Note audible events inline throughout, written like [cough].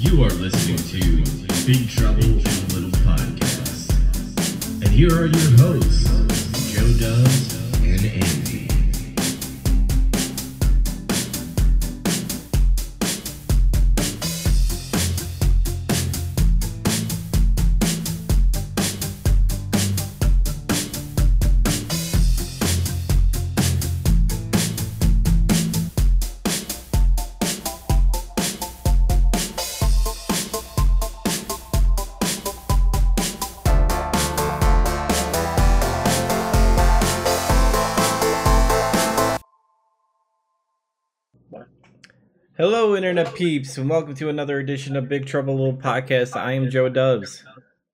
You are listening to Big Trouble in Little Podcasts. And here are your hosts, Joe Dubs and Andy. Internet peeps, and welcome to another edition of Big Trouble Little Podcast. I am Joe Dubs,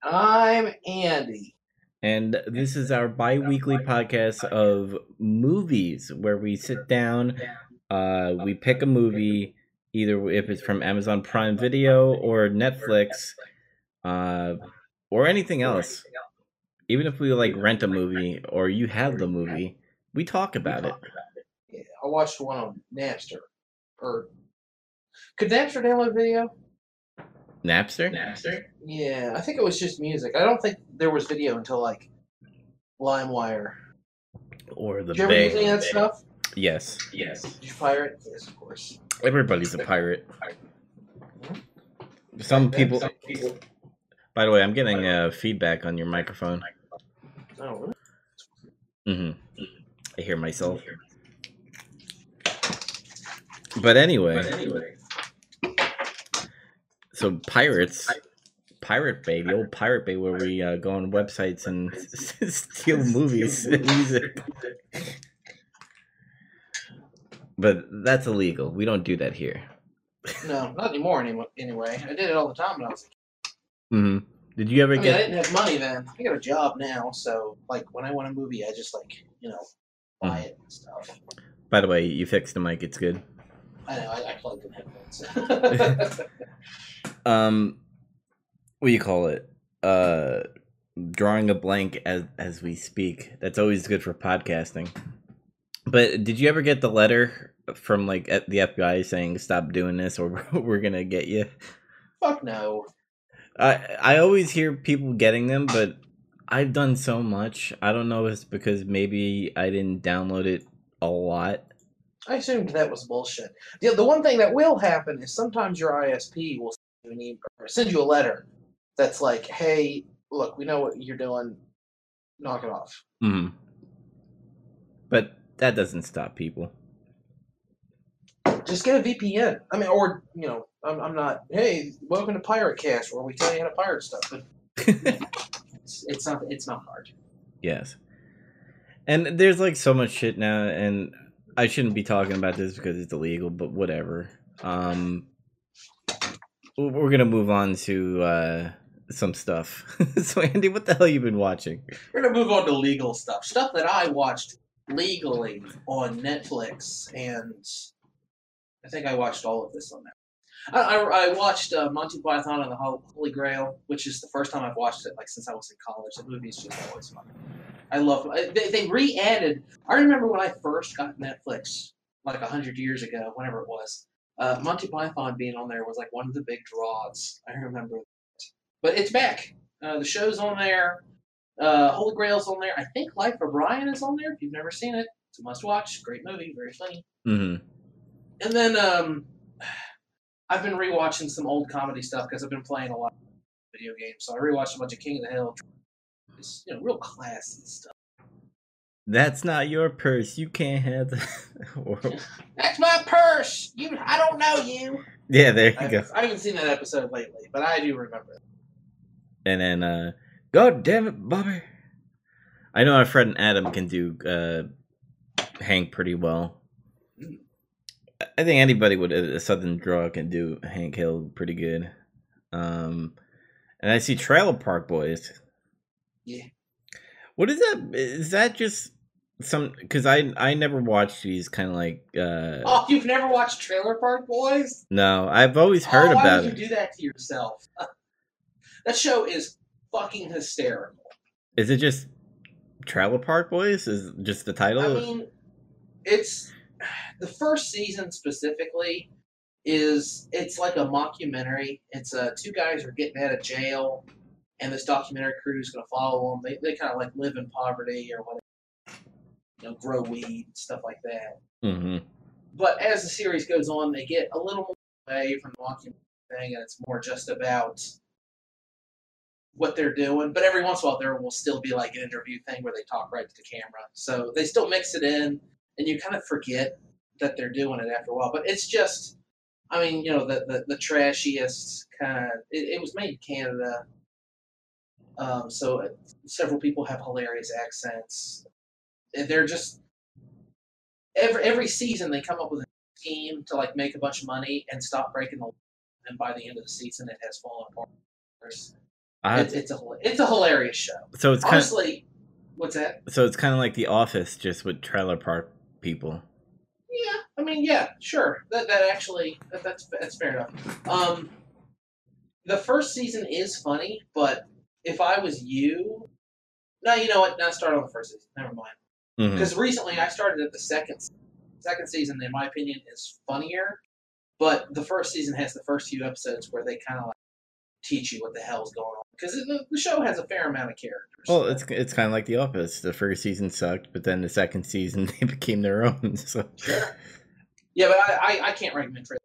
I'm Andy. and this is our bi weekly podcast of movies where we sit down, uh, we pick a movie, either if it's from Amazon Prime Video or Netflix, uh, or anything else. Even if we like rent a movie or you have the movie, we talk about it. I watched one on Napster. Or could Napster download video? Napster? Napster? Yeah, I think it was just music. I don't think there was video until like LimeWire. Or the Did you ever use any of that stuff? Yes. Yes. Did you pirate? Yes, of course. Everybody's a pirate. Some people. By the way, I'm getting uh, feedback on your microphone. Oh, hmm really? I hear myself. But anyway. But anyway, so pirates, Pirate Bay, the old Pirate Bay, where we uh, go on websites and [laughs] [laughs] steal movies and [laughs] music. But that's illegal. We don't do that here. No, not anymore. Anymore. Anyway, I did it all the time when I was. a hmm Did you ever I mean, I didn't have money then. I got a job now, so like when I want a movie, I just like you know buy it and stuff. By the way, you fixed the mic. It's good. I know. I, I plugged in headphones. [laughs] um what do you call it uh drawing a blank as as we speak that's always good for podcasting but did you ever get the letter from like at the fbi saying stop doing this or [laughs] we're gonna get you Fuck no. i i always hear people getting them but i've done so much i don't know if it's because maybe i didn't download it a lot I assumed that was bullshit. The, the one thing that will happen is sometimes your ISP will send you, an e- or send you a letter that's like, hey, look, we know what you're doing. Knock it off. hmm but that doesn't stop people Just get a VPN. I mean, or, you know, I'm, I'm not, hey, welcome to Pirate Cast where we tell you how to pirate stuff. But [laughs] it's, it's, not, it's not hard. Yes. And there's like so much shit now and I shouldn't be talking about this because it's illegal, but whatever. Um we're to move on to uh some stuff. [laughs] so Andy, what the hell you been watching? We're to move on to legal stuff. Stuff that I watched legally on Netflix, and I think I watched all of this on there. I, I, I watched uh, Monty Python and the Holy Grail, which is the first time I've watched it like since I was in college. The movie's just always fun. I love I- they, they re-added. I remember when I first got Netflix, like a hundred years ago, whenever it was. Uh, Monty Python being on there was like one of the big draws. I remember, that. but it's back. Uh, the show's on there. Uh, Holy Grail's on there. I think Life of Brian is on there. If you've never seen it, it's a must-watch. Great movie, very funny. Mhm. And then um, [sighs] I've been rewatching some old comedy stuff because I've been playing a lot of video games. So I rewatched a bunch of King of the Hill. It's you know real classy stuff. That's not your purse. You can't have the [laughs] [laughs] That's my purse. You, I don't know you. Yeah, there I you go. haven't, I haven't seen that episode lately, but I do remember. And then uh God damn it, Bobby. I know our friend Adam can do uh Hank pretty well. I think anybody with a, a southern draw can do Hank Hill pretty good. Um and I see Trailer Park Boys. Yeah. What is that? Is that just some cuz I I never watched these kind of like uh Oh, you've never watched Trailer Park Boys? no, I've always heard oh, why about would it. you do that to yourself? [laughs] that show is fucking hysterical. Is it just Trailer Park Boys? Is just the title? I mean, it's [sighs] the first season specifically is it's like a mockumentary. It's uh, two guys are getting out of jail, and this documentary crew is going to follow them. They, they kind of like live in poverty or whatever, you know, grow weed stuff like that. hmm But as the series goes on, they get a little more away from the mockumentary thing, and it's more just about what they're doing. But every once in a while, there will still be like an interview thing where they talk right to the camera. So they still mix it in, and you kind of forget that they're doing it after a while. But it's just, I mean, you know, the the, the trashiest kind of. It, it was made in Canada, um, so it, several people have hilarious accents. They're just every every season they come up with a scheme to like make a bunch of money and stop breaking the law. And by the end of the season, it has fallen apart. I, It's, it's a it's a hilarious show. so it's kind of, Honestly, what's that? so it's kind of like The Office, just with trailer park people. Yeah, I mean, yeah, sure. That that actually that, that's that's fair enough. Um, the first season is funny, but if I was you, no, you know what? Now start on the first season. Never mind. Mm-hmm. Because recently I started at the second second season. In my opinion, is funnier, but the first season has the first few episodes where they kind of like teach you what the hell's going on. Because the, the show has a fair amount of characters. Well, it's it's kind of like The Office. The first season sucked, but then the second season [laughs] they became their own. So Sure. Yeah, but I, I, I can't recommend for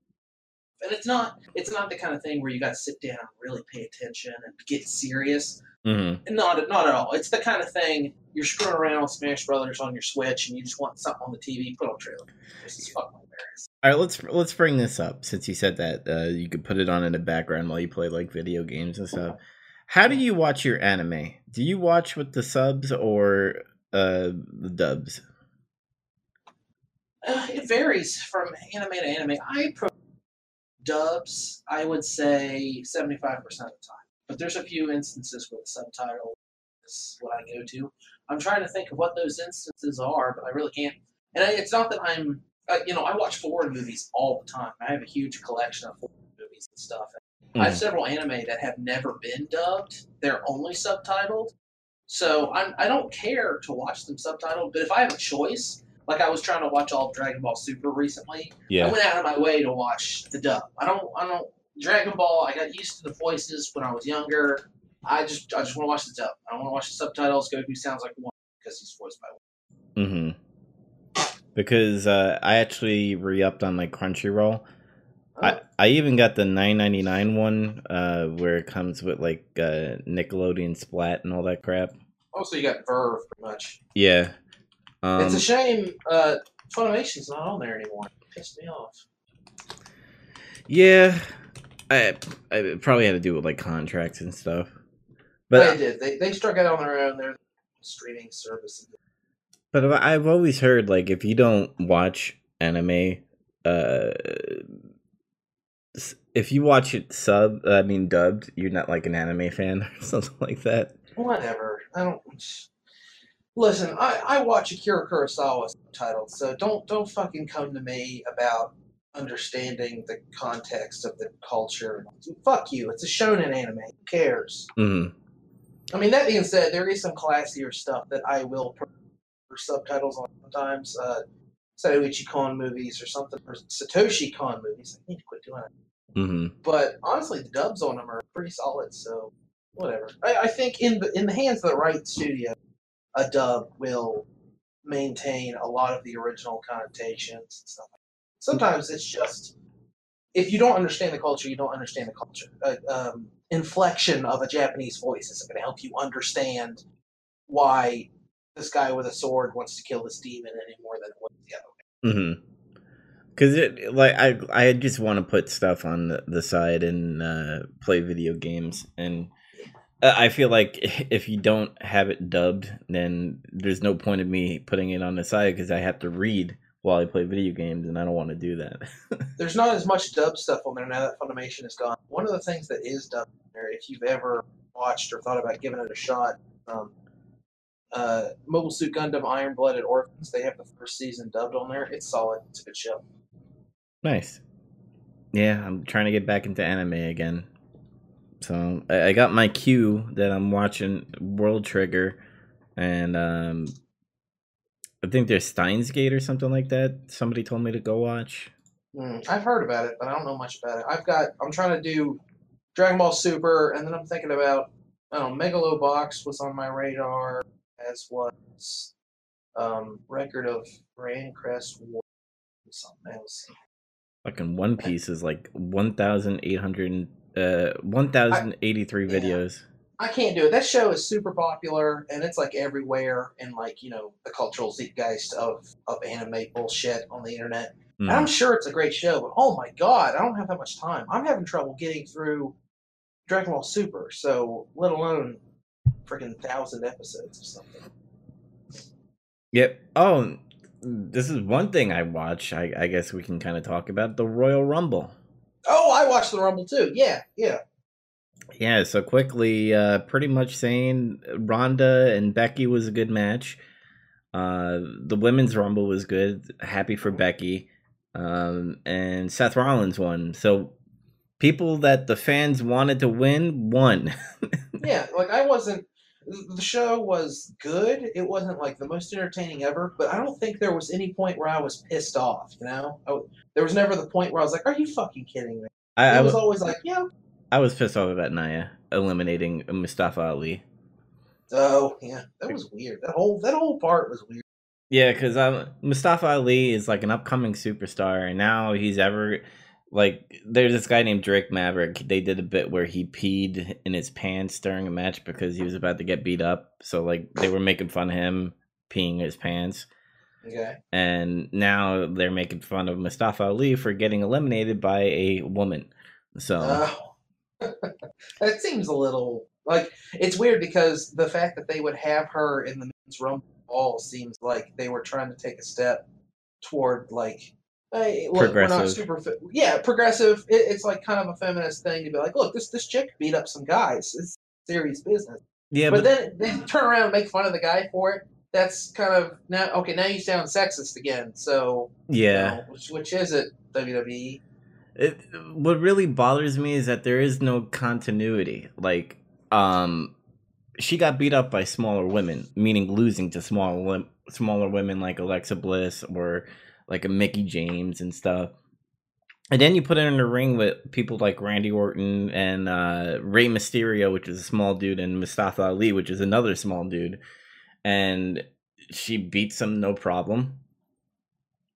and it's not it's not the kind of thing where you got to sit down and really pay attention and get serious. hmm Not not at all. It's the kind of thing you're screwing around with Smash Brothers on your Switch and you just want something on the TV. Put on trailer. This is fucking hilarious. All right, let's let's bring this up since you said that uh, you could put it on in the background while you play like video games and stuff. How do you watch your anime? Do you watch with the subs or uh, the dubs? Uh, it varies from anime to anime. I pro dubs. I would say seventy five percent of the time, but there's a few instances where the subtitle is what I go to. I'm trying to think of what those instances are, but I really can't. And I- it's not that I'm, uh, you know, I watch foreign movies all the time. I have a huge collection of foreign movies and stuff. I have Mhm. several anime that have never been dubbed; they're only subtitled. So I'm, I don't care to watch them subtitled. But if I have a choice, like I was trying to watch all of Dragon Ball Super recently, Yeah. I went out of my way to watch the dub. I don't, I don't. Dragon Ball. I got used to the voices when I was younger. I just, I just want to watch the dub. I don't want to watch the subtitles. Goku sounds like one because he's voiced by one. Mm hmm Because uh, I actually re-upped on my Crunchyroll. I, I even got the nine ninety nine one uh, where it comes with like uh, Nickelodeon Splat and all that crap. Also, you got VRV, pretty much. Yeah. Um, it's a shame. Uh, Funimation's not on there anymore. It pissed me off. yeah. I I probably had to do with like contracts and stuff. But they did. They, they struck out on their own. They're streaming service. But I've always heard like if you don't watch anime, uh, if you watch it sub, I mean dubbed, you're not like an anime fan [laughs] or something like that. Whatever. I don't. Listen, I, I watch Akira Kurosawa subtitled, so don't don't fucking come to me about understanding the context of the culture. Fuck you. It's a shonen anime. Who cares? hmm I mean, that being said, there is some classier stuff that I will prefer subtitles on sometimes. Uh, Satoichi Kon movies or something, or Satoshi Kon movies. I need to quit doing that. hmm But honestly, the dubs on them are pretty solid. So whatever. I, I think in the in the hands of the right studio, a dub will maintain a lot of the original connotations and stuff. Sometimes it's just if you don't understand the culture, you don't understand the culture. Uh, um, inflection of a Japanese voice isn't going to help you understand why this guy with a sword wants to kill this demon any more than what the other. Mm-hmm. Cause it like I I just want to put stuff on the, the side and uh, play video games, and I feel like [laughs] if you don't have it dubbed, then there's no point of me putting it on the side because I have to read while I play video games, and I don't want to do that. [laughs] there's not as much dub stuff on there now that Funimation is gone. One of the things that is dubbed there, if you've ever watched or thought about giving it a shot, um, uh, Mobile Suit Gundam Iron Blooded Orphans, they have the first season dubbed on there. It's solid. It's a good show. Nice. Yeah, I'm trying to get back into anime again. So I, I got my cue that I'm watching World Trigger, and um, I think there's Steins Gate or something like that. Somebody told me to go watch. Mm, I've heard about it, but I don't know much about it. I've got. I'm trying to do Dragon Ball Super, and then I'm thinking about. I don't know. Megalobox was on my radar, as was um, Record of Grancrest War. Something else. Fucking One Piece is like one thousand eight hundred, uh, one thousand eighty-three yeah. videos. I can't do it. That show is super popular, and it's like everywhere in like you know the cultural zeitgeist of of anime bullshit on the internet. And I'm Mm. sure it's a great show, but oh my god, I don't have that much time. I'm having trouble getting through Dragon Ball Super, so let alone freaking thousand episodes or something. Yep. Oh, this is one thing I watch. I, I guess we can kind of talk about the Royal Rumble. Oh, I watched the Rumble too. Yeah, yeah. Yeah, so quickly, uh, pretty much saying Ronda and Becky was a good match. Uh, the women's rumble was good. Happy for Becky. Um, and Seth Rollins won. So people that the fans wanted to win won. [laughs] Yeah, like I wasn't. The show was good. It wasn't like the most entertaining ever, but I don't think there was any point where I was pissed off. You know, I, there was never the point where I was like, "Are you fucking kidding me?" I, I was was always like, "Yeah, I was pissed off about Nia eliminating Mustafa Ali. oh yeah, that was weird. That whole that whole part was weird." Yeah, because um, Mustafa Ali is like an upcoming superstar, and now he's ever like there's this guy named Drake Maverick. They did a bit where he peed in his pants during a match because he was about to get beat up. So like they were making fun of him peeing his pants, Okay. and now they're making fun of Mustafa Ali for getting eliminated by a woman. So Oh. [laughs] that seems a little like it's weird because the fact that they would have her in the men's rumble all seems like they were trying to take a step toward like we're not Progressive. super yeah progressive it, it's like kind of a feminist thing to be like look this this chick beat up some guys it's serious business yeah, but but, then they [laughs] turn around and make fun of the guy for it that's kind of now okay now you sound sexist again so you yeah. know, which, which is it? WWE It, what really bothers me is that there is no continuity. Like, um, she got beat up by smaller women, meaning losing to smaller smaller women like Alexa Bliss or like a Mickie James and stuff. And then you put it in the ring with people like Randy Orton and uh, Rey Mysterio, which is a small dude, and Mustafa Ali, which is another small dude, and she beats them no problem.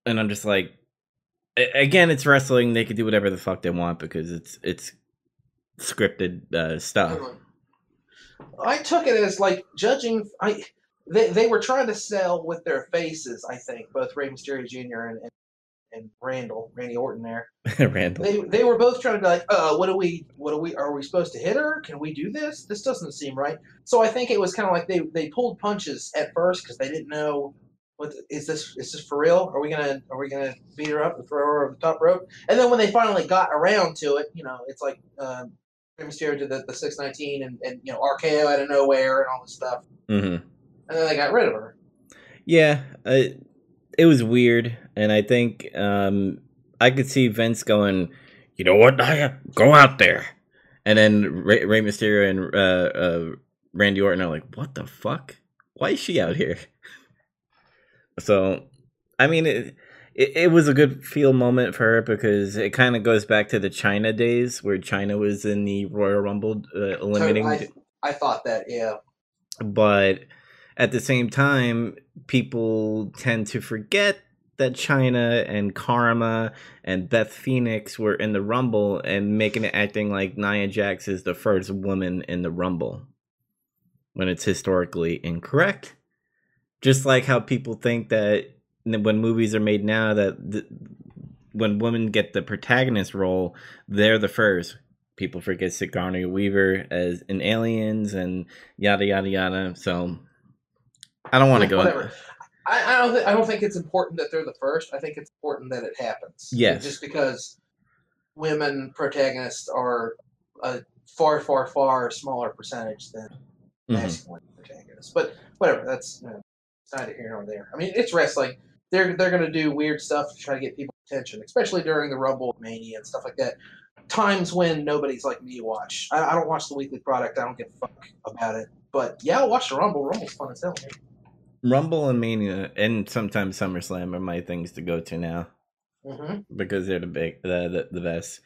And I'm just like, again, it's wrestling. They can do whatever the fuck they want because it's it's scripted uh, stuff. I took it as like judging. I they they were trying to sell with their faces. I think both Rey Mysterio Jr. and, and and Randall Randy Orton there. [laughs] Randall. They they were both trying to be like, uh, what do we what do we are we supposed to hit her? Can we do this? This doesn't seem right. So I think it was kind of like they they pulled punches at first because they didn't know. What is this? Is this for real? Are we gonna Are we gonna beat her up and throw her over the top rope? And then when they finally got around to it, you know, it's like um, Rey Mysterio did the, the six nineteen and, and you know RKO out of nowhere and all this stuff, hmm and then they got rid of her. Yeah, uh, it was weird, and I think um, I could see Vince going, "You know what? Nia? Go out there," and then Rey, Rey Mysterio and uh, uh, Randy Orton are like, "What the fuck? Why is she out here?" [laughs] So, I mean, it it, it was a good feel moment for her because it kind of goes back to the Chyna days where Chyna was in the Royal Rumble uh, eliminating. I, I thought that, yeah. but at the same time people tend to forget that Chyna and Karma and Beth Phoenix were in the Rumble and making it acting like Nia Jax is the first woman in the Rumble when it's historically incorrect. Just like how people think that when movies are made now that th- when women get the protagonist role, they're the first. People forget Sigourney Weaver as in Aliens and yada yada yada. So I don't want to Yeah, go. whatever. I, I don't. Th- I don't think it's important that they're the first. I think it's important that it happens. Yes. Just because women protagonists are a far, far, far smaller percentage than Mhm. masculine protagonists. But whatever. That's you know, neither here nor there. I mean, it's wrestling. They're they're gonna do weird stuff to try to get people's attention, especially during the Rumble Mania and stuff like that. Times when nobody's like me watch. I, I don't watch the weekly product. I don't give a fuck about it. But yeah, I'll watch the Rumble. Rumble's fun as hell. man. Rumble and Mania and sometimes SummerSlam are my things to go to now. hmm because they're the big the the, the best.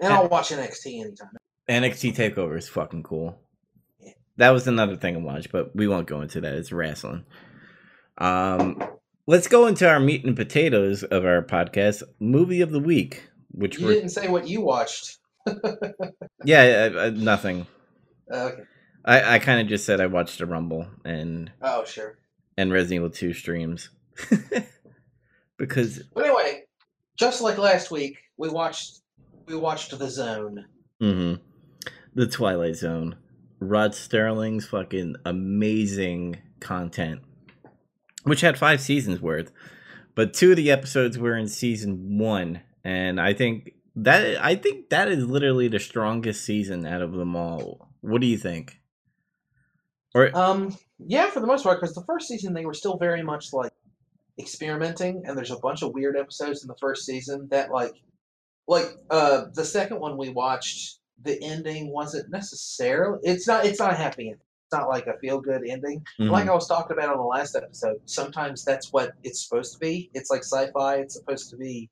And I'll watch NXT anytime. NXT Takeover is fucking cool. Yeah. That was another thing I watched, but we won't go into that. It's wrestling. Um, let's go into our meat and potatoes of our podcast, movie of the week, which You we're didn't say what you watched. [laughs] yeah, uh, uh, nothing. Okay. I I kind of just said I watched a Rumble and Oh, sure. And Resident Evil Two streams [laughs] because But anyway, just like last week, we watched we watched The Zone. hmm the Twilight Zone, Rod Serling's fucking amazing content, which had five seasons worth, but two of the episodes were in season one, and I think that I think that is literally the strongest season out of them all. What do you think? Or Um, yeah, for the most part, because the first season they were still very much like experimenting, and there's a bunch of weird episodes in the first season that like, like uh, the second one we watched, the ending wasn't necessarily. It's not. It's not a happy ending. It's not like a feel good ending. Like I was talking about on the last episode, sometimes that's what it's supposed to be. It's like sci-fi. It's supposed to be.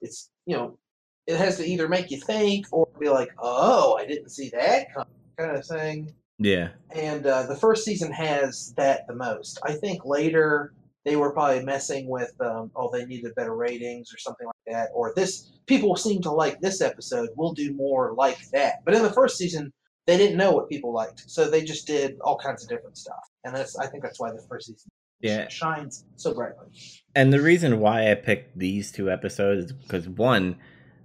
It's you know, it has to either make you think or be like, oh, I didn't see that coming, kind of thing yeah, and uh, the first season has that the most. I think later they were probably messing with, um, oh, they needed better ratings or something like that, or this people seem to like this episode. We'll do more like that. But in the first season, they didn't know what people liked, so they just did all kinds of different stuff, and that's I think that's why the first season yeah. shines so brightly. And the reason why I picked these two episodes is because one,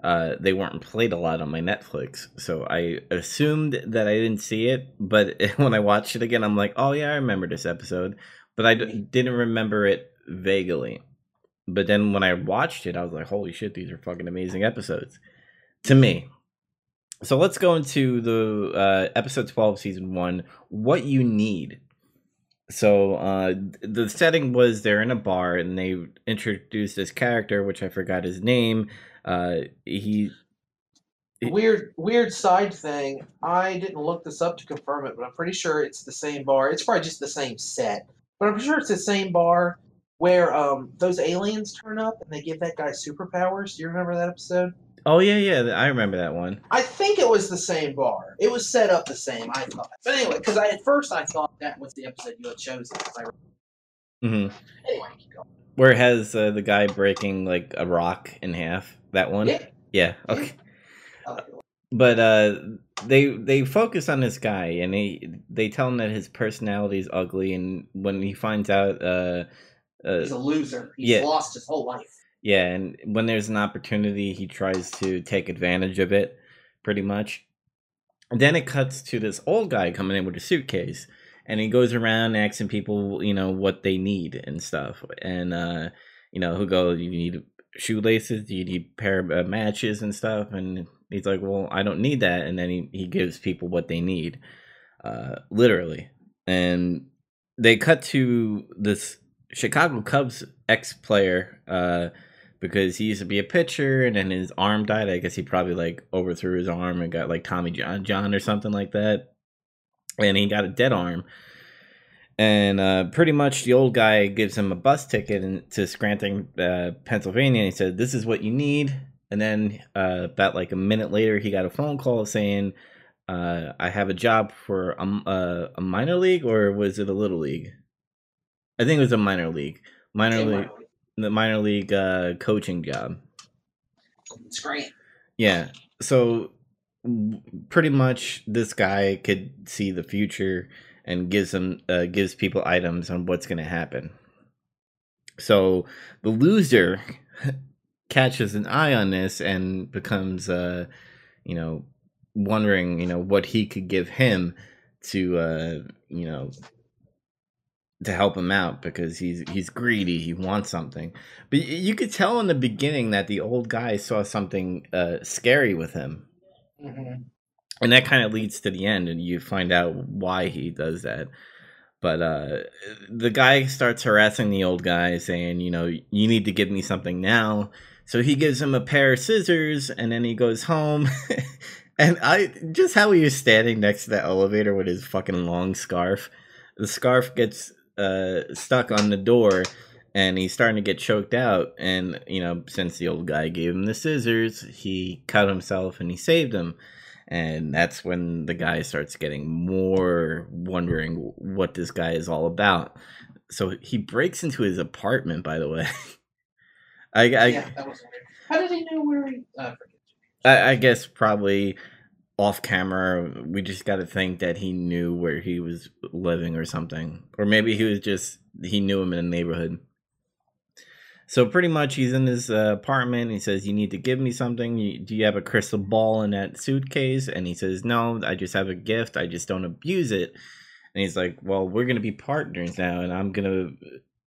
uh, they weren't played a lot on my Netflix, so I assumed that I didn't see it. But [laughs] when I watched it again, I'm like, oh yeah, I remember this episode, but I d- didn't remember it vaguely. But then when I watched it, I was like, holy shit, these are fucking amazing episodes to me. So let's go into the uh, episode 12, season one. What you need so uh the setting was they're in a bar and they introduced this character which i forgot his name uh he Weird, weird side thing. I didn't look this up to confirm it, but I'm pretty sure it's the same bar. It's probably just the same set, but I'm sure it's the same bar where um those aliens turn up and they give that guy superpowers. Do you remember that episode? Oh yeah yeah i remember that one I think it was the same bar. It was set up the same. I thought, but anyway, because I at first I thought that was the episode you had chosen. I, hmm anyway, keep going. where it has uh, the guy breaking like a rock in half that one Yeah. yeah okay Uh, but uh they they focus on this guy and they they tell him that his personality is ugly and when he finds out uh uh, he's a loser. He's yeah. lost his whole life. Yeah, and when there's an opportunity, he tries to take advantage of it, pretty much. And then it cuts to this old guy coming in with a suitcase, and he goes around asking people, you know, what they need and stuff. And uh, you know, who go, you need shoelaces? Do you need a pair of uh, matches and stuff? And he's like, well, I don't need that. And then he he gives people what they need, uh, literally. And they cut to this Chicago Cubs ex player, uh, because he used to be a pitcher and then his arm died. I guess he probably like overthrew his arm and got like Tommy John John or something like that. And he got a dead arm. And uh, pretty much the old guy gives him a bus ticket in, to Scranton, uh, Pennsylvania. And he said, This is what you need. And then uh, about like a minute later, he got a phone call saying, uh, I have a job for a, a, a minor league, or was it a little league? I think it was a minor league. Minor league, way. The minor league uh, coaching job. It's great. Yeah. So pretty much this guy could see the future and gives them uh, gives people items on what's going to happen. So the loser [laughs] catches an eye on this and becomes uh you know wondering, you know, what he could give him to uh, you know, to help him out because he's he's greedy. He wants something, but you could tell in the beginning that the old guy saw something uh, scary with him, hmm and that kind of leads to the end, and you find out why he does that. But uh, the guy starts harassing the old guy, saying, "You know, you need to give me something now." So he gives him a pair of scissors, and then he goes home. [laughs] and I just how he was standing next to the elevator with his fucking long scarf. The scarf gets uh, stuck on the door, and he's starting to get choked out. And you know, since the old guy gave him the scissors, he cut himself and he saved him. And that's when the guy starts getting more wondering what this guy is all about. So he breaks into his apartment. By the way, [laughs] I, I yeah, that was weird. How did he know where he? Uh. I, I guess probably off camera we just got to think that he knew where he was living or something. Or maybe he was just he knew him in the neighborhood. So pretty much he's in his uh, apartment. He says you need to give me something. You, do you have a crystal ball in that suitcase? And he says no i just have a gift. I just don't abuse it. And he's like well we're gonna be partners now and i'm gonna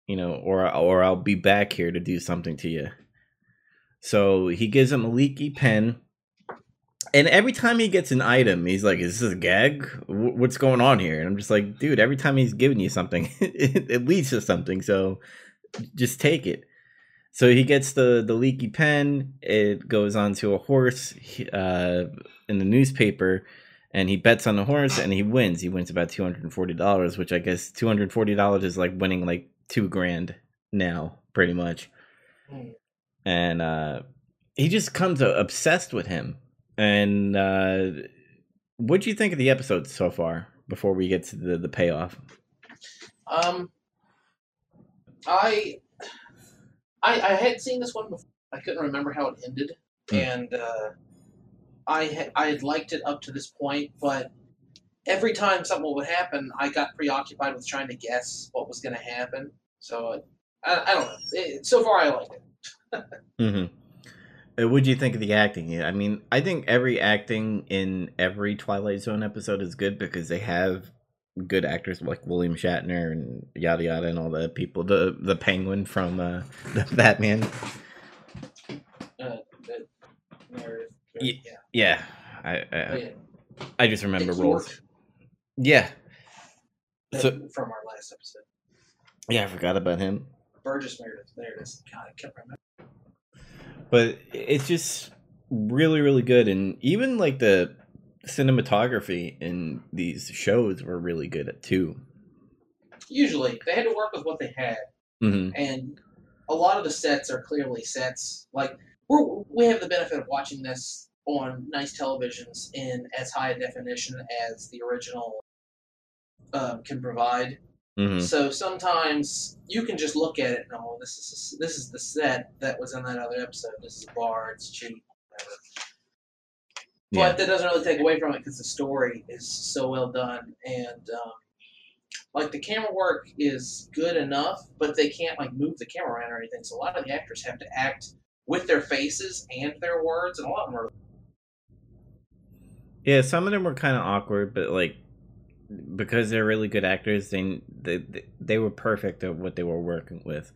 you know or or i'll be back here to do something to you. So he gives him a leaky pen and every time he gets an item, he's like, "Is this a gag? What's going on here?" And I'm just like, "Dude, every time he's giving you something, [laughs] it leads to something. So just take it." So he gets the the leaky pen. It goes onto a horse uh, in the newspaper, and he bets on the horse, and he wins. He wins about two hundred and forty dollars, which I guess two hundred forty dollars is like winning like two grand now, pretty much. Hmm. And uh, he just comes obsessed with him and uh, what do you think of the episode so far? Before we get to the the payoff, Um, I, I, I had seen this one before. I couldn't remember how it ended, Hmm. and uh, I had I had liked it up to this point, but every time something would happen, I got preoccupied with trying to guess what was going to happen. So I, I don't know. It, so far, I like it. [laughs] mm-hmm. Uh, what do you think of the acting? I mean, I think every acting in every Twilight Zone episode is good because they have good actors like William Shatner and yada yada and all the people. The the Penguin from uh, [laughs] the Batman. Uh, the narrative, yeah. Yeah, I Oh, I, yeah. I just remember roles. Yeah, uh, So- from our last episode. yeah, I forgot about him. Burgess Meredith. There it is. God, I can't remember. But it's just really really good and even like the cinematography in these shows were really good at too Usually, they had to work with what they had. hmm and a lot of the sets are clearly sets. Like we're, we have the benefit of watching this on nice televisions in as high a definition as the original um, can provide. Hmm So sometimes you can just look at it and oh, this is this is the set that was in that other episode. This is a bar. It's cheap. Whatever. yeah But that doesn't really take away from it because the story is so well done and um, like the camera work is good enough, but they can't like move the camera around or anything. So a lot of the actors have to act with their faces and their words, and a lot of them are. yeah some of them were kind of awkward but like because they're really good actors they, they they were perfect at what they were working with.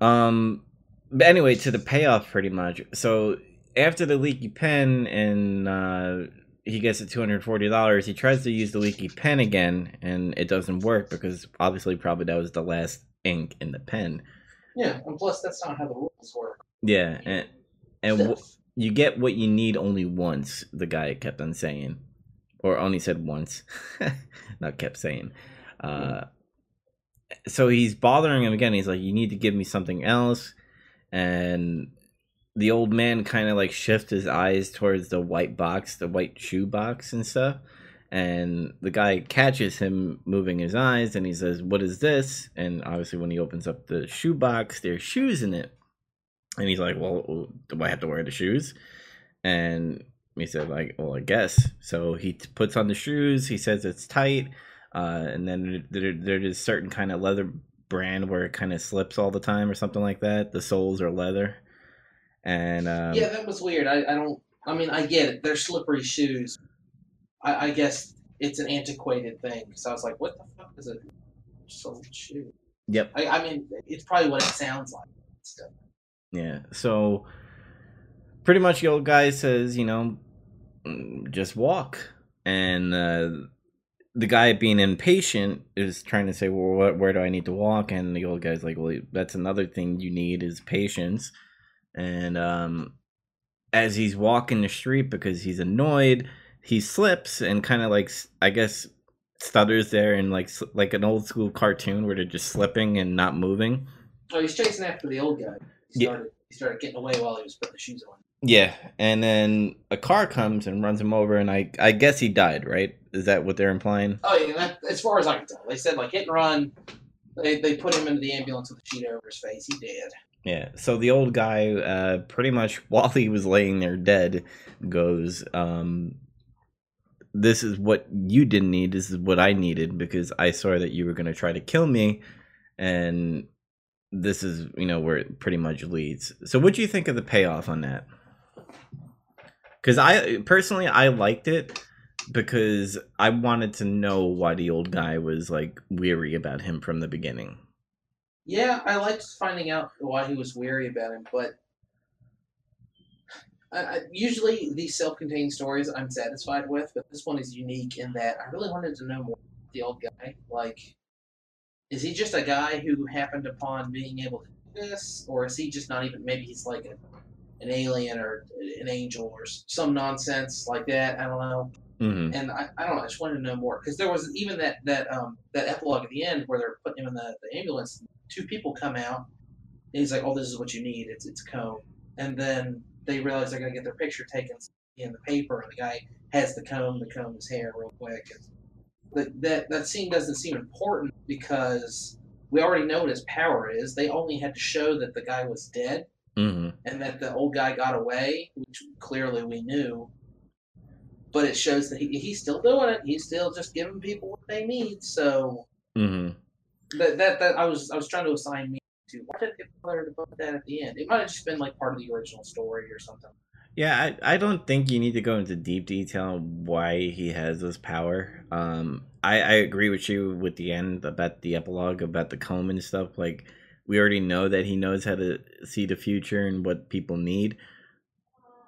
Um but anyway to the payoff pretty much. So after the leaky pen and uh he gets the $240 he tries to use the leaky pen again and it doesn't work because obviously probably that was the last ink in the pen. Yeah, and plus that's not how the rules work. yeah and and w- you get what you need only once the guy kept on saying or only said once. [laughs] Not kept saying. Uh so he's bothering him again. He's like you need to give me something else. And the old man kind of like shifts his eyes towards the white box the white shoe box and stuff. And the guy catches him moving his eyes and he says what is this? And obviously when he opens up the shoe box there's shoes in it. And he's like, "Well, do I have to wear the shoes?" And he said, "Like, well, I guess." So he t- puts on the shoes. He says it's tight, uh, and then there, there's a certain kind of leather brand where it kind of slips all the time, or something like that. The soles are leather, and um, yeah, that was weird. I, I don't. I mean, I get it. They're slippery shoes. I, I guess it's an antiquated thing. So I was like, what the fuck is a soled shoe? Yep. I, I mean, it's probably what it sounds like. Yeah. So pretty much the old guy says, you know, "Mm, just walk. And uh, the guy being impatient is trying to say, well, what, where do I need to walk? And the old guy's like, well, that's another thing you need is patience. And um, as he's walking the street because he's annoyed, he slips and kind of like, I guess, stutters there and like like an old school cartoon where they're just slipping and not moving. Oh, he's chasing after the old guy. He Yeah. he started getting away while he was putting the shoes on. Yeah, and then a car comes and runs him over, and I I guess he died. Right? Is that what they're implying? Oh, yeah, that, as far as I can tell. They said, like, hit and run. They, they put him into the ambulance with a sheet over his face. He did. Yeah. So the old guy, uh, pretty much [laughs] while he was laying there dead, goes, um, "This is what you didn't need. This is what I needed because I saw that you were going to try to kill me, and this is you know where it pretty much leads." So, what do you think of the payoff on that? Because I personally I liked it because I wanted to know why the old guy was like weary about him from the beginning. Yeah, I liked finding out why he was weary about him, but usually these self-contained stories I'm satisfied with, but this one is unique in that I really wanted to know more about the old guy. Like, is he just a guy who happened upon being able to do this, or is he just not even? Maybe he's like a, an alien or an angel or some nonsense like that. I don't know hmm and I, I don't know. I just wanted to know more because there was even that that um that epilogue at the end where they're putting him in the, the ambulance. Two people come out, and he's like, "Oh, this is what you need. It's it's a comb." And then they realize they're gonna get their picture taken in the paper, and the guy has the comb to comb his hair real quick. And that that that scene doesn't seem important because we already know what his power is. They only had to show that the guy was dead hmm and that the old guy got away, which clearly we knew. But it shows that he, he's still doing it. He's still just giving people what they need. So hmm that that, that I was I was trying to assign me to. Why did they bother to put that at the end? It might have just been like part of the original story or something. Yeah, I, I don't think you need to go into deep detail on why he has this power. Um, I, I agree with you with the end about the epilogue about the comb and stuff. Like, we already know that he knows how to see the future and what people need.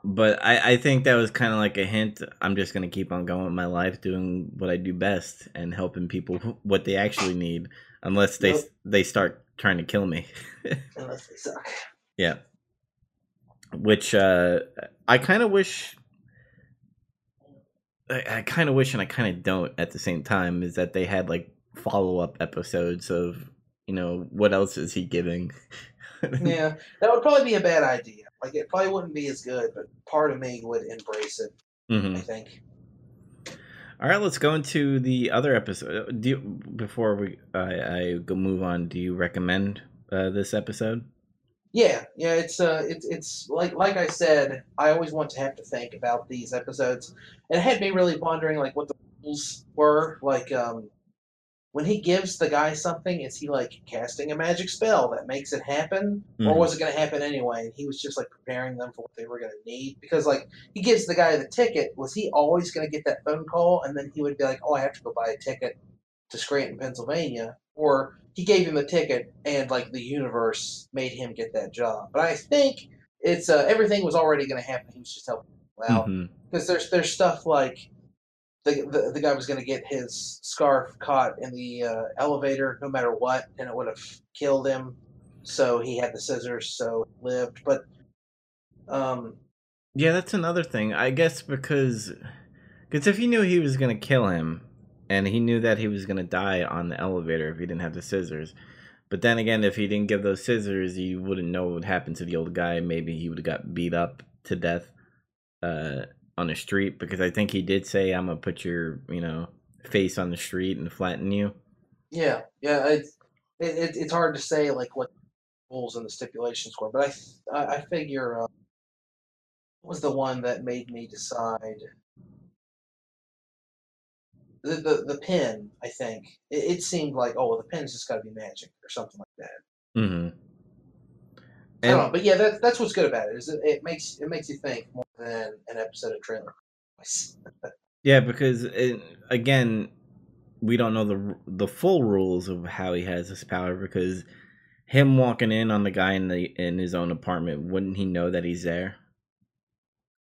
But I, I think that was kind of like a hint. I'm just going to keep on going with my life, doing what I do best and helping people what they actually need, unless they Yep. they start trying to kill me. [laughs] Unless they suck. Yeah. Which uh I kind of wish I, I kind of wish and I kind of don't at the same time is that they had like follow-up episodes of, you know, what else is he giving? [laughs] Yeah, that would probably be a bad idea. Like it probably wouldn't be as good, but part of me would embrace it. Mhm. I think. All right, let's go into the other episode. Do you, before we I, I go move on, do you recommend uh, this episode? Yeah, yeah, it's uh, it's it's like like I said, I always want to have to think about these episodes, and it had me really wondering like what the rules were. Like, um, when he gives the guy something, is he like casting a magic spell that makes it happen, or Mhm. was it going to happen anyway? And he was just like preparing them for what they were going to need because like he gives the guy the ticket. Was he always going to get that phone call, and then he would be like, "Oh, I have to go buy a ticket to Scranton, Pennsylvania," or he gave him the ticket and like the universe made him get that job. But I think it's uh, everything was already going to happen. He was just helping out Mhm. because there's there's stuff like the the, guy was going to get his scarf caught in the uh, elevator no matter what, and it would have killed him. So he had the scissors, so he lived. But um, Yeah, that's another thing. I guess because because if he knew he was gonna kill him, and he knew that he was gonna die on the elevator if he didn't have the scissors, but then again, if he didn't give those scissors, you wouldn't know what would happen to the old guy. Maybe he would have got beat up to death uh, on the street because I think he did say, "I'm gonna put your you know face on the street and flatten you." yeah, yeah, it's it, it, it's hard to say like what rules and the stipulations were, but I I, I figure uh, was the one that made me decide. The, the, the pin, I think. It, it seemed like, oh, well, the pin's just got to be magic or something like that. Mm-hmm. I don't know, but yeah, that's that's what's good about it. Is it, it makes it makes you think more than an episode of trailer. Yeah, because it, again, we don't know the the full rules of how he has this power. Because him walking in on the guy in the in his own apartment, wouldn't he know that he's there?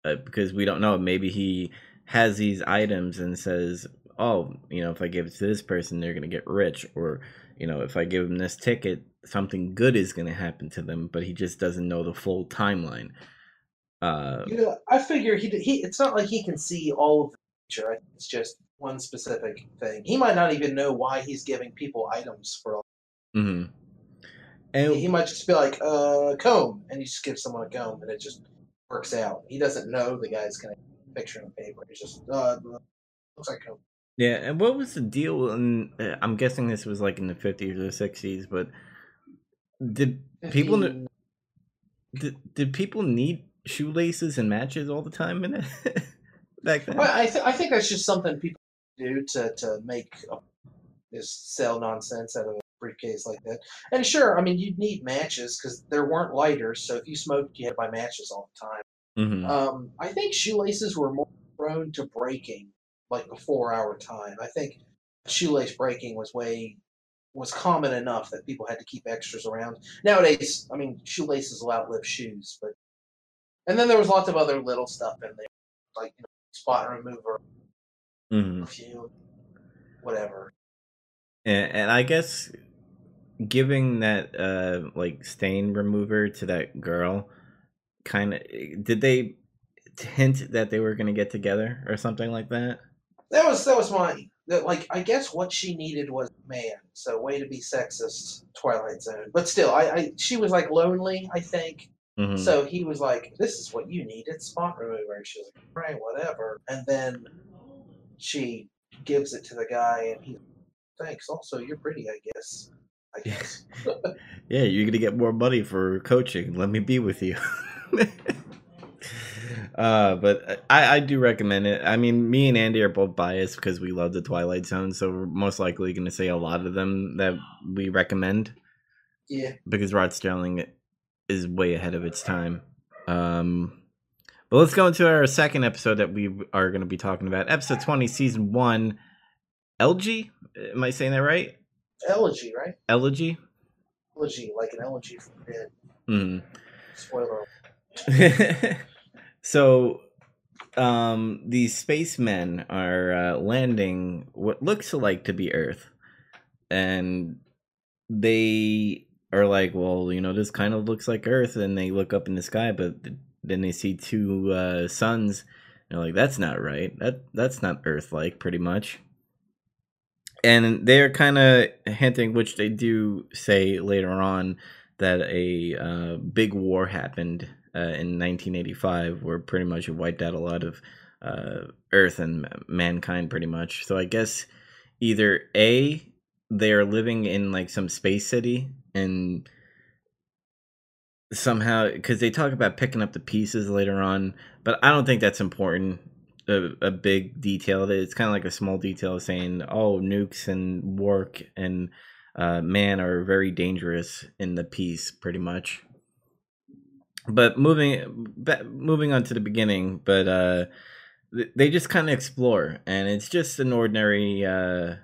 Uh, because we don't know. Maybe he has these items and says, "Oh, you know, if I give it to this person, they're gonna get rich," or you know, if I give them this ticket, something good is gonna happen to them. But he just doesn't know the full timeline. Uh, You know, I figure he he. It's not like he can see all of the future. It's just one specific thing. He might not even know why he's giving people items for. hmm And He might just be like, "Uh, comb," and he just gives someone a comb, and it just works out. He doesn't know the guy's gonna picture on paper. He's just, uh, looks like comb. yeah, and what was the deal? In uh, I'm guessing this was like in the 50s or 60s, but did people 15 did, did people need shoelaces and matches all the time in it [laughs] back then? Well, I, th- I think that's just something people do to, to make a, sell nonsense out of a briefcase like that. And sure, I mean you'd need matches because there weren't lighters, so if you smoked, you had to buy matches all the time. hmm Um, I think shoelaces were more prone to breaking like before our time. I think shoelace breaking was way was common enough that people had to keep extras around. Nowadays, I mean shoelaces will outlive shoes, but and then there was lots of other little stuff in there, like you know, spot remover, hmm perfume, whatever. And, and I guess giving that uh like stain remover to that girl kind of did they hint that they were going to get together or something like that? That was that was my that, like I guess what she needed was a man. So way to be sexist, Twilight Zone. But still, I, I she was like lonely. I think Mhm. So he was like, "This is what you need. It's spot remover." And she was like, "Right, whatever." And then she gives it to the guy, and he, "Thanks. Also, you're pretty, I guess." I guess. [laughs] [laughs] Yeah, you're gonna get more money for coaching. Let me be with you. [laughs] uh, but I, I do recommend it. I mean, me and Andy are both biased because we love the Twilight Zone, so we're most likely going to say a lot of them that we recommend Yeah. because Rod Serling is way ahead of its time. Um, but let's go into our second episode that we are going to be talking about, episode twenty, season one. Elegy, am I saying that right? Elegy, right? Elegy. Elegy, like an elegy from dead. Hmm. Spoiler. [laughs] so um these spacemen are uh, landing what looks like to be earth and they are like well you know this kind of looks like earth and they look up in the sky but th- then they see two uh suns. They're like that's not right. That that's not earth like pretty much. And they're kind of hinting which they do say later on that a uh, big war happened uh, in 1985 where pretty much it wiped out a lot of uh, earth and ma- mankind pretty much. So i guess either a they're living in like some space city and somehow because they talk about picking up the pieces later on but i don't think that's important a, a big detail that it's kind of like a small detail saying oh nukes and work and uh, man are very dangerous in the piece pretty much. But moving ba- moving on to the beginning but uh they just kind of explore and it's just an ordinary uh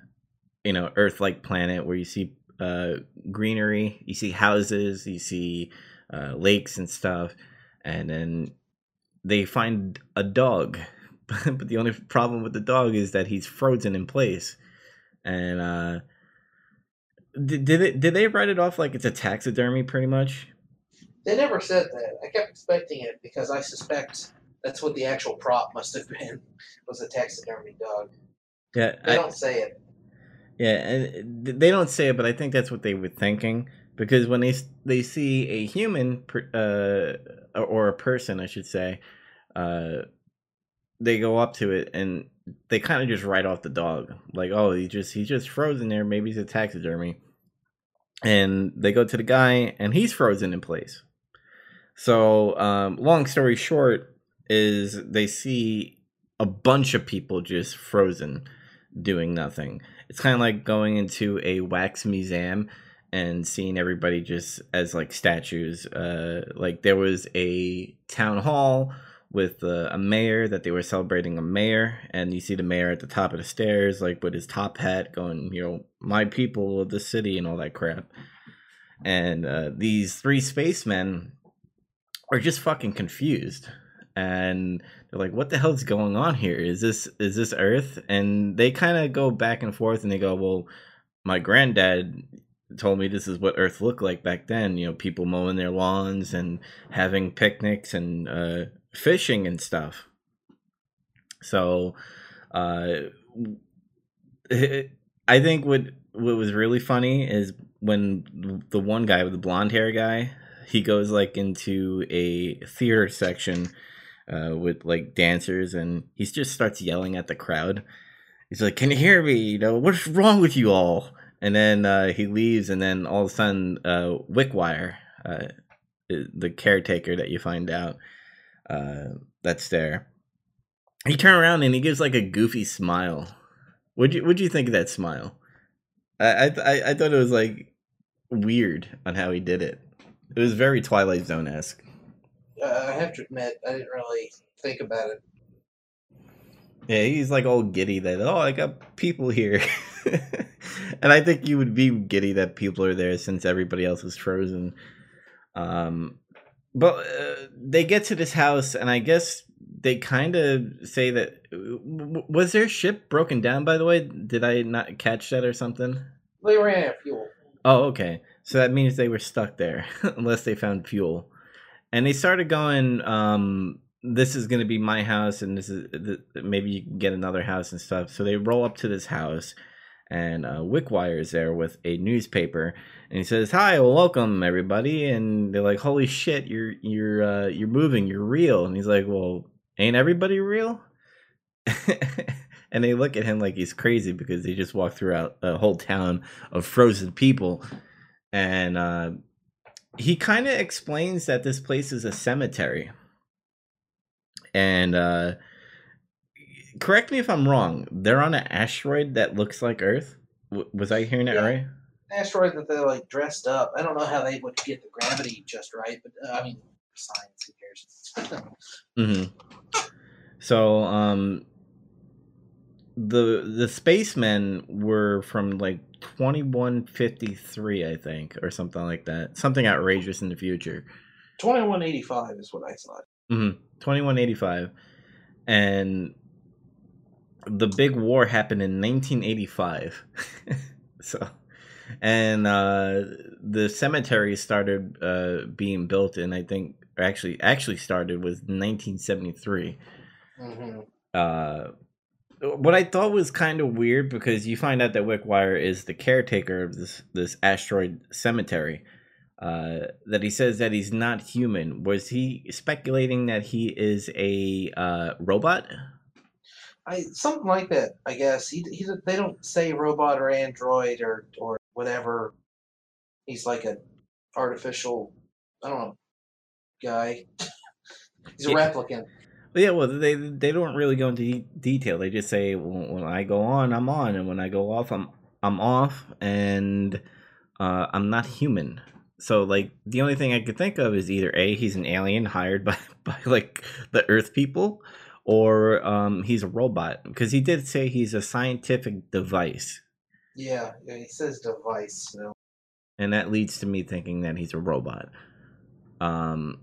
you know earth like planet where you see uh greenery you see houses you see uh lakes and stuff and then they find a dog [laughs] but the only problem with the dog is that he's frozen in place and uh did, did it did they write it off like it's a taxidermy pretty much They never said that. I kept expecting it because I suspect that's what the actual prop must have [laughs] been was a taxidermy dog. yeah They I- don't say it. Yeah, and they don't say it, but I think that's what they were thinking because when they they see a human uh, or a person, I should say, uh, they go up to it and they kind of just write off the dog, like, oh, he just he's just frozen there. Maybe he's a taxidermy, and they go to the guy and he's frozen in place. So, um, long story short, is they see a bunch of people just frozen, doing nothing. It's kind of like going into a wax museum and seeing everybody just as like statues. Uh like there was a town hall with a mayor that they were celebrating a mayor and you see the mayor at the top of the stairs like with his top hat going you know my people of the city and all that crap. And uh, these three spacemen are just fucking confused and they're like what the hell's going on here? Is this is this earth? And they kind of go back and forth and they go well my granddad told me this is what earth looked like back then you know people mowing their lawns and having picnics and uh, fishing and stuff. So uh, [laughs] I think what what was really funny is when the one guy with the blonde hair guy, he goes like into a theater section uh, with like dancers, and he just starts yelling at the crowd. He's like, "Can you hear me? You know what's wrong with you all?" And then uh, he leaves, and then all of a sudden, uh, Wickwire, uh, the caretaker that you find out uh, that's there, he turns around and he gives like a goofy smile. Would you Would you think of that smile? I, I I thought it was like weird on how he did it. It was very Twilight Zone esque. Uh, I have to admit, I didn't really think about it. Yeah, he's like all giddy that oh, I got people here, [laughs] and I think you would be giddy that people are there since everybody else is frozen. Um, but uh, they get to this house, and I guess they kind of say that was their ship broken down. By the way, did I not catch that or something? They ran out of fuel. Oh, okay. So that means they were stuck there [laughs] unless they found fuel. And they started going, um, this is going to be my house and this is maybe you can get another house and stuff. So they roll up to this house and uh, Wickwire is there with a newspaper and he says, "Hi, welcome everybody." And they're like, "Holy shit, you're you're uh, you're moving, you're real." And he's like, "Well, ain't everybody real?" [laughs] and they look at him like he's crazy because he just walked throughout a whole town of frozen people and uh, he kind of explains that this place is a cemetery. And uh, correct me if i'm wrong they're on an asteroid that looks like earth? W- was i hearing that yeah. right? Asteroid that they're like dressed up. I don't know how they would get the gravity just right but uh, i mean science who cares? Mm-hmm. so um the the spacemen were from like 2153 i think or something like that. Something outrageous in the future. 2185 is what i thought. Mm-hmm. 2185 and the big war happened in 1985 [laughs] so and uh the cemetery started uh being built and i think actually actually started was 1973 mm-hmm. uh what I thought was kind of weird because you find out that Wickwire is the caretaker of this this asteroid cemetery. Uh, that he says that he's not human. Was he speculating that he is a uh, robot? I something like that. I guess he, he they don't say robot or android or or whatever. He's like an artificial, I don't know, guy. [laughs] He's a yeah. replicant. Yeah, well, they they don't really go into detail. They just say well, when I go on, I'm on, and when I go off, I'm I'm off, and uh, I'm not human. So like the only thing I could think of is either a he's an alien hired by [laughs] by like the Earth people, or um, he's a robot because he did say he's a scientific device. Yeah, yeah, he says device. Know? And that leads to me thinking that he's a robot. Um,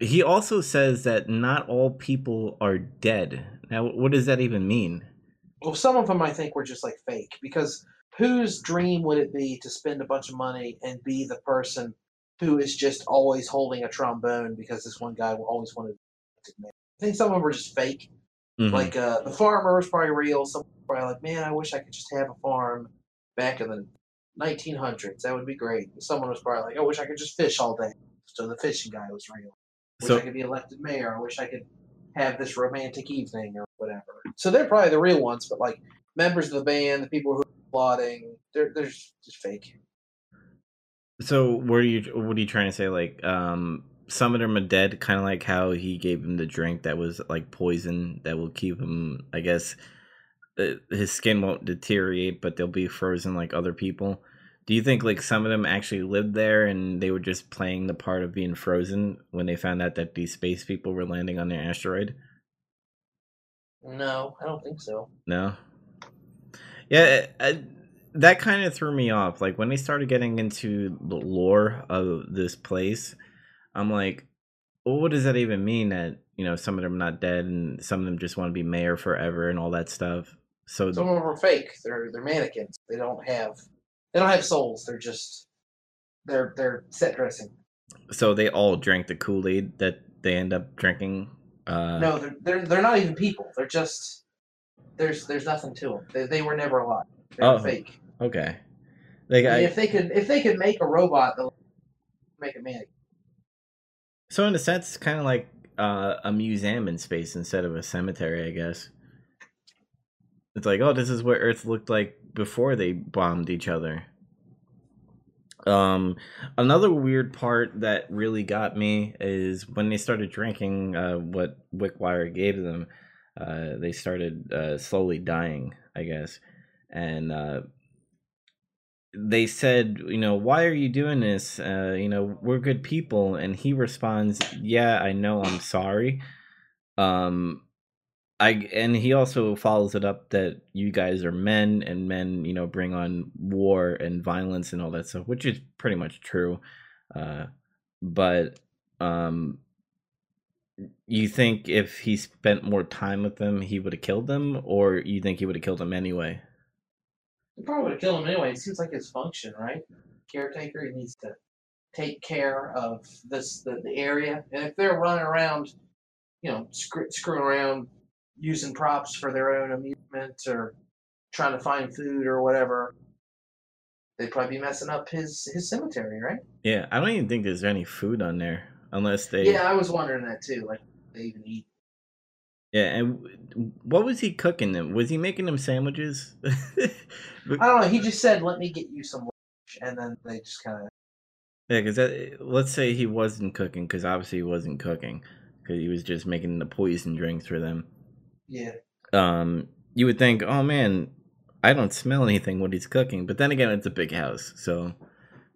he also says that not all people are dead. Now, what does that even mean? Well, some of them I think were just like fake because whose dream would it be to spend a bunch of money and be the person who is just always holding a trombone because this one guy always wanted to I think some of them were just fake. Mm-hmm. Like uh, the farmer was probably real. Some probably like, man, I wish I could just have a farm back in the 1900s. That would be great. Someone was probably like, I wish I could just fish all day. So the fishing guy was real wish so, I could be elected mayor. I wish I could have this romantic evening or whatever. So they're probably the real ones, but like members of the band, the people who are plotting, they're they're just fake. So what are you what are you trying to say? Like, um, some of them are dead, kind of like how he gave him the drink that was like poison that will keep him. I guess uh, his skin won't deteriorate, but they'll be frozen like other people. Do you think like some of them actually lived there and they were just playing the part of being frozen when they found out that these space people were landing on their asteroid? No, I don't think so. No. Yeah, I, that kind of threw me off. Like when they started getting into the lore of this place, I'm like, well, what does that even mean? That you know some of them are not dead and some of them just want to be mayor forever and all that stuff. So some of them are fake. They're they're mannequins. They don't have they don't have souls. They're just they're they're set dressing. So they all drank the Kool Aid that they end up drinking. Uh... No, they're, they're they're not even people. They're just There's there's nothing to them. They, they were never alive. They were Oh. fake. Okay. Like I I, if they could if they could make a robot, they'll make a man. so in a sense, it's kind of like uh, a museum in space instead of a cemetery, I guess. It's like, oh, this is what Earth looked like before they bombed each other. Um, another weird part that really got me is when they started drinking uh, what Wickwire gave them. Uh, they started uh, slowly dying, I guess, and uh, they said, you know, why are you doing this? Uh, you know, we're good people, and he responds, yeah, I know, I'm sorry. Um, I and he also follows it up that you guys are men and men, you know, bring on war and violence and all that stuff, which is pretty much true. Uh, but um, you think if he spent more time with them, he would have killed them, or you think he would have killed them anyway? They probably would have killed him anyway. It seems like his function, right? Caretaker. He needs to take care of this the, the area, and if they're running around, you know, screw, screwing around, using props for their own amusement or trying to find food or whatever, they'd probably be messing up his his cemetery, right? Yeah, I don't even think there's any food on there unless they. Yeah, I was wondering that too. Like they even eat. Yeah, and what was he cooking them? Was he making them sandwiches? [laughs] I don't know. He just said, "Let me get you some lunch," and then they just kind of. Yeah, because let's say he wasn't cooking, because obviously he wasn't cooking, because he was just making the poison drinks for them. Yeah. Um, you would think, oh man, I don't smell anything when he's cooking, but then again, it's a big house, so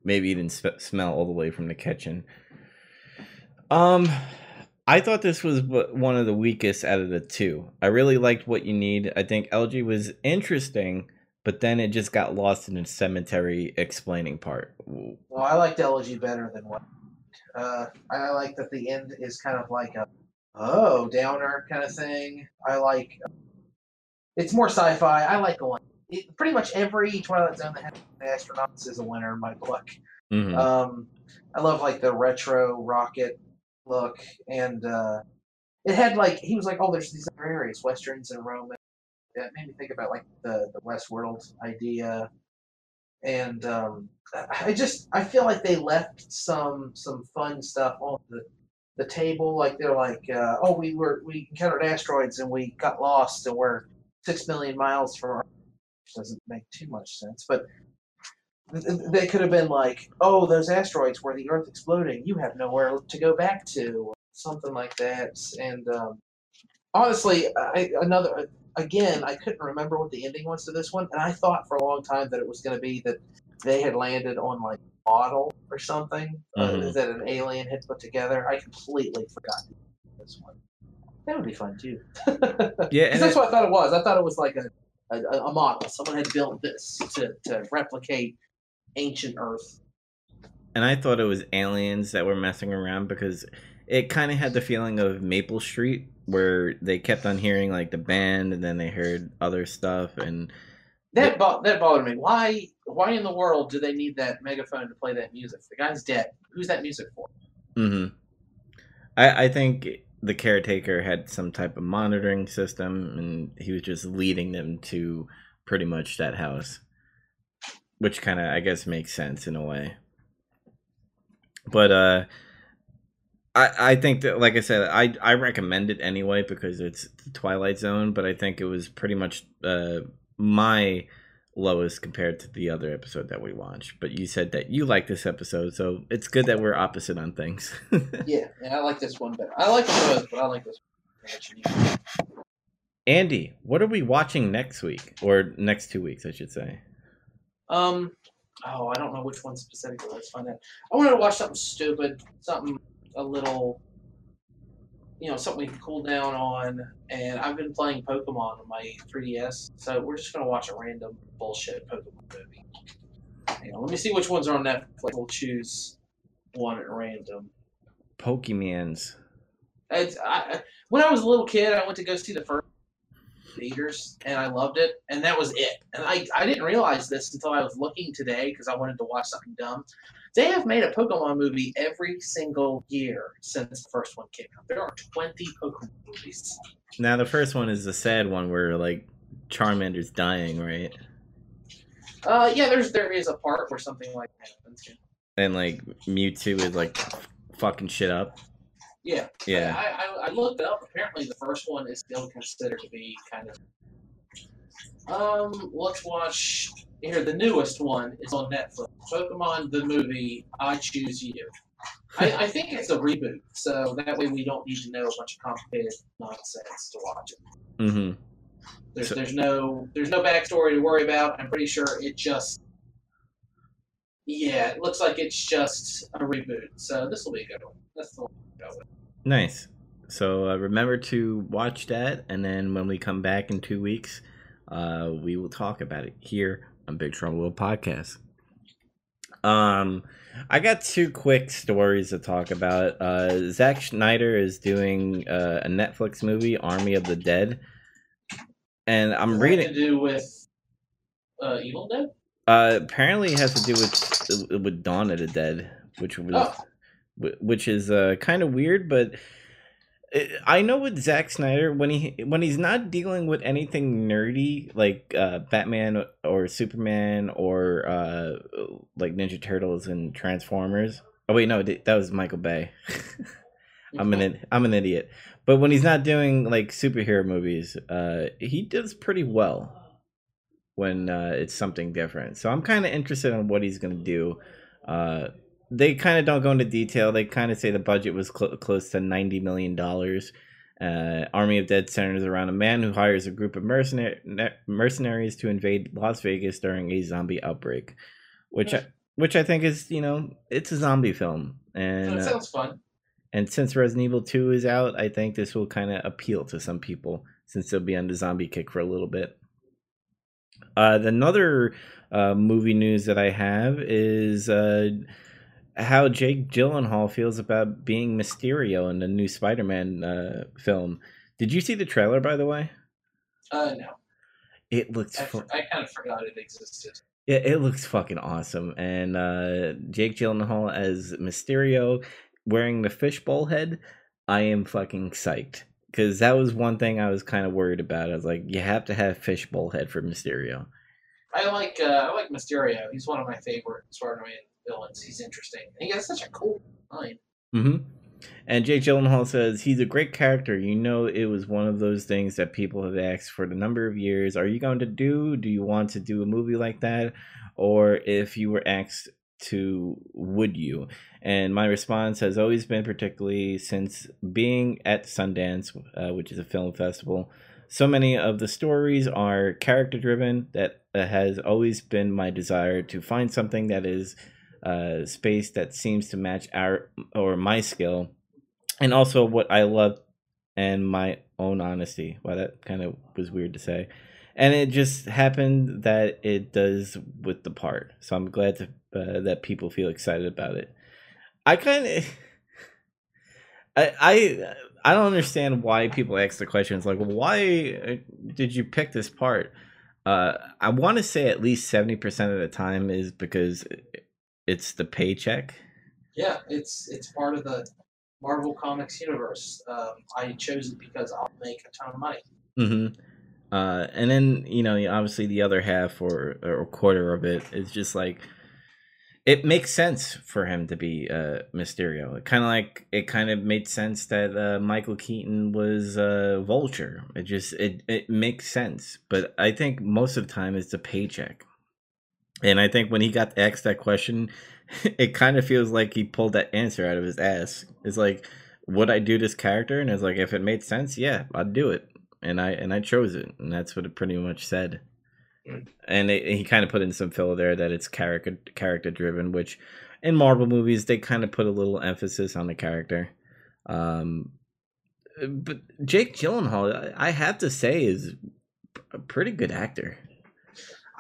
maybe he didn't sp- smell all the way from the kitchen. Um, I thought this was one of the weakest out of the two. I really liked what you need. I think Elegy was interesting, but then it just got lost in the cemetery explaining part. Well, I liked Elegy better than what. Uh, I like that the end is kind of like a oh downer kind of thing. I like it's more sci-fi. I like the one. It, pretty much every Twilight Zone that has the astronauts is a winner in my book. Mhm. Um, I love like the retro rocket look, and uh, it had like he was like, oh, there's these other areas, westerns and Roman. That made me think about like the the Westworld idea, and um, I just I feel like they left some some fun stuff on the the table. Like they're like, uh, oh, we were we encountered asteroids and we got lost and we're six million miles from our which doesn't make too much sense, but th- th- they could have been like, oh, those asteroids were the Earth exploding. You have nowhere to go back to, something like that. And um, honestly, I, another again, I couldn't remember what the ending was to this one, and I thought for a long time that it was going to be that they had landed on like model or something uh, Mhm. that an alien had put together. I completely forgot this one. That would be fun too. [laughs] yeah, and that's it- what I thought it was. I thought it was like a, a, a model. Someone had built this to, to replicate ancient Earth. and I thought it was aliens that were messing around because it kind of had the feeling of Maple Street, where they kept on hearing like the band, and then they heard other stuff, and That bo- that bothered me. Why why in the world do they need that megaphone to play that music? The guy's dead. Who's that music for? Mm-hmm. I I think the caretaker had some type of monitoring system, and he was just leading them to pretty much that house, which kind of I guess makes sense in a way. But uh, I I think that like I said, I I recommend it anyway because it's the Twilight Zone, but I think it was pretty much uh my lowest compared to the other episode that we watched. But you said that you like this episode, so it's good that we're opposite on things. [laughs] Yeah, and I like this one better. I like them both, but I like this one. Andy, what are we watching next week or next two weeks, I should say? Um, oh, I don't know which one specifically. Let's find out. I wanted to watch something stupid, something a little, you know, something we can cool down on. And I've been playing Pokemon on my 3DS, so we're just gonna watch a random bullshit Pokemon movie. Hang on, let me see which ones are on Netflix. We'll choose one at random. Pokemans. It's, I, when I was a little kid, I went to go see the first theaters, and I loved it, and that was it. And I, I didn't realize this until I was looking today because I wanted to watch something dumb. They have made a Pokemon movie every single year since the first one came out. There are 20 Pokemon movies. Now the first one is the sad one where like Charmander's dying, right? Uh, yeah, there's there is a part where something like that happens. And like Mewtwo is like fucking shit up. Yeah, Yeah. I, I, I looked up. Apparently, the first one is still considered to be kind of. Um, let's watch here. The newest one is on Netflix. Pokemon the movie. I choose you. I, I think it's a reboot, so that way we don't need to know a bunch of complicated nonsense to watch it. Mm-hmm. There's So- there's no there's no backstory to worry about. I'm pretty sure it just. Yeah, it looks like it's just a reboot. So this will be a good one. That's the one. go with. Nice. So uh, remember to watch that, and then when we come back in two weeks, uh, we will talk about it here on Big Trouble Little Podcast. Um, I got two quick stories to talk about. Uh, Zack Snyder is doing uh, a Netflix movie, Army of the Dead, and I'm reading. to do with uh, Evil Dead. Uh, apparently, it has to do with with Dawn of the Dead, which was Oh. which is uh, kind of weird, but I know with Zack Snyder when he when he's not dealing with anything nerdy like uh, Batman or Superman or uh, like Ninja Turtles and Transformers. Oh wait, no, that was Michael Bay. [laughs] I'm an [laughs] I'm an idiot. But when he's not doing like superhero movies, uh, he does pretty well when uh, it's something different. So I'm kind of interested in what he's gonna do. They kind of don't go into detail. They kind of say the budget was cl- close to ninety million dollars. Uh, Army of Dead centers around a man who hires a group of mercenary- mercenaries to invade Las Vegas during a zombie outbreak, which I, which I think is you know it's a zombie film, and that uh, sounds fun. and since Resident Evil 2 is out, I think this will kind of appeal to some people since they'll be on the zombie kick for a little bit. Uh, another uh, movie news that I have is uh, how Jake Gyllenhaal feels about being Mysterio in the new Spider-Man uh, film. Did you see the trailer, by the way? Uh, no, It looks I, fu- I kind of forgot it existed. Yeah, it looks fucking awesome. And uh Jake Gyllenhaal as Mysterio wearing the fishbowl head, I am fucking psyched. Cause that was one thing I was kind of worried about. I was like, you have to have fishbowl head for Mysterio. I like uh, I like Mysterio. He's one of my favorite Spider-Man villains. He's interesting. He has such a cool line. Mm-hmm. And Jake Gyllenhaal says he's a great character. You know, it was one of those things that people have asked for the number of years. Are you going to do? Do you want to do a movie like that? Or if you were asked to, would you? And my response has always been, particularly since being at Sundance, uh, which is a film festival, so many of the stories are character driven that has always been my desire to find something that is uh, space that seems to match our or my skill, and also what I love and my own honesty. Wow, that kind of was weird to say, and it just happened that it does with the part. So I'm glad to, uh, that people feel excited about it. I kind of. [laughs] I, I I don't understand why people ask the questions like why uh, did you pick this part? Uh, I want to say at least seventy percent of the time is because it's the paycheck. Yeah, it's it's part of the Marvel Comics universe. Um, I chose it because I'll make a ton of money. Mm-hmm. Uh, and then you know obviously the other half or or quarter of it is just like it makes sense for him to be uh, Mysterio. It kind of like it kind of made sense that uh, Michael Keaton was uh, Vulture. It just it it makes sense. But I think most of the time it's the paycheck. And I think when he got asked that question, [laughs] it kind of feels like he pulled that answer out of his ass. It's like, would I do this character? And it's like, if it made sense, yeah, I'd do it. And I and I chose it, and that's what it pretty much said. And it, he kind of put in some filler there that it's character character driven, which in Marvel movies they kind of put a little emphasis on the character. Um, but Jake Gyllenhaal, I have to say, is a pretty good actor.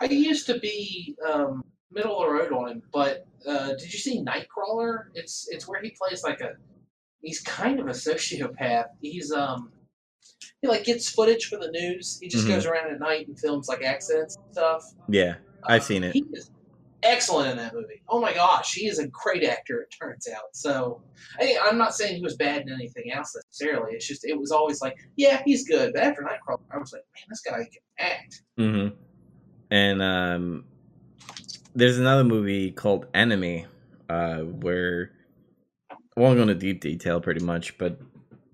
I used to be um, middle of the road on him, but uh, did you see Nightcrawler? It's it's where he plays like a he's kind of a sociopath. He's um he like gets footage for the news. He just Mhm. goes around at night and films like accidents and stuff. Yeah, I've Uh, seen it. He is excellent in that movie. Oh my gosh, he is a great actor. It turns out. So I, I'm not saying he was bad in anything else necessarily. It's just it was always like, yeah, he's good. But after Nightcrawler, I was like, man, this guy can act. Mm-hmm. And um, there's another movie called Enemy, uh, where I won't go into deep detail, pretty much, but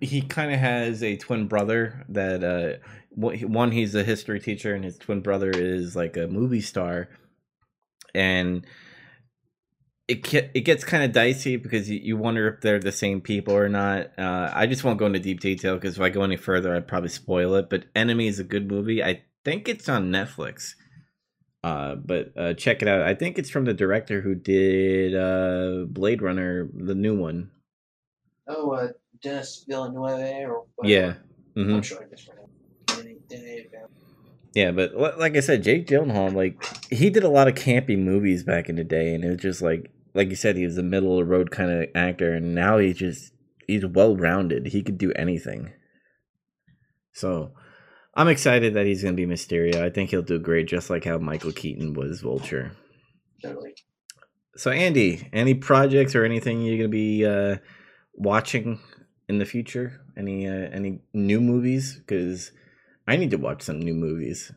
he kind of has a twin brother that uh, one he's a history teacher, and his twin brother is like a movie star, and it it gets kind of dicey because you, you wonder if they're the same people or not. Uh, I just won't go into deep detail because if I go any further, I'd probably spoil it. But Enemy is a good movie. I think it's on Netflix. Uh, but uh, check it out. I think it's from the director who did uh, Blade Runner, the new one. Oh, uh, Denis Villeneuve or whatever. yeah. Mm-hmm. I'm sure I misread Yeah, but like I said, Jake Gyllenhaal, like he did a lot of campy movies back in the day, and it was just like, like you said, he was a middle of the road kind of actor, and now he's just he's well rounded. He could do anything. So, I'm excited that he's going to be Mysterio. I think he'll do great, just like how Michael Keaton was Vulture. Totally. So, Andy, any projects or anything you're going to be uh, watching in the future? Any uh, any new movies? Because I need to watch some new movies.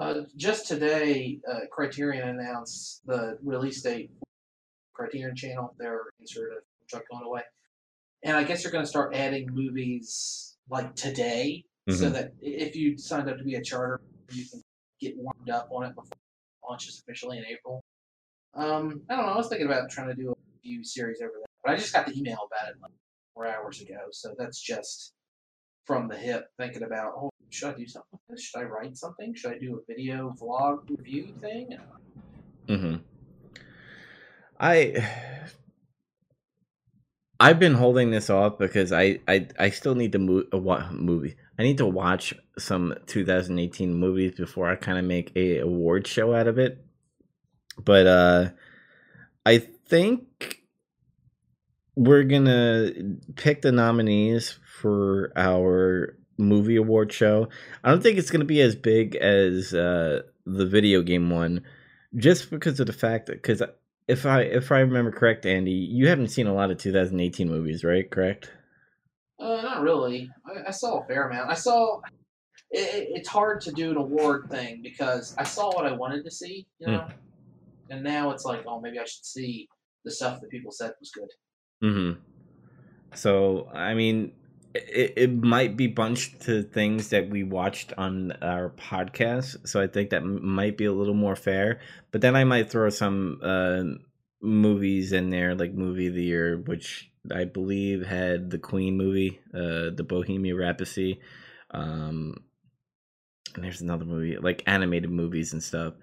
Uh, just today, uh, Criterion announced the release date. Criterion Channel, their insert of truck going away, and I guess they're going to start adding movies like today mm-hmm. so that if you signed up to be a charter, you can get warmed up on it before it launches officially in April. Um, I don't know. I was thinking about trying to do a few series over there, but I just got the email about it like four hours ago, so that's just from the hip thinking about, oh, should I do something with this? Should I write something? Should I do a video vlog review thing? Mm-hmm. I I've been holding this off because I I, I still need to move a what movie. I need to watch some 2018 movies before I kind of make a award show out of it. But uh I think we're to pick the nominees for our movie award show. I don't think it's to be as big as uh the video game one just because of the fact that cuz if I if I remember correct Andy, you haven't seen a lot of 2018 movies, right? Correct? Uh, not really. I, I saw a fair amount. I saw. It, it's hard to do an award thing because I saw what I wanted to see, you hmm. know, mm. and now it's like, oh, maybe I should see the stuff that people said was good. Hmm. So I mean, it, it might be bunched to things that we watched on our podcast, so I think that might be a little more fair. But then I might throw some uh, movies in there, like movie of the year, which I believe had the Queen movie, uh, the Bohemian Rhapsody, um, and there's another movie like animated movies and stuff.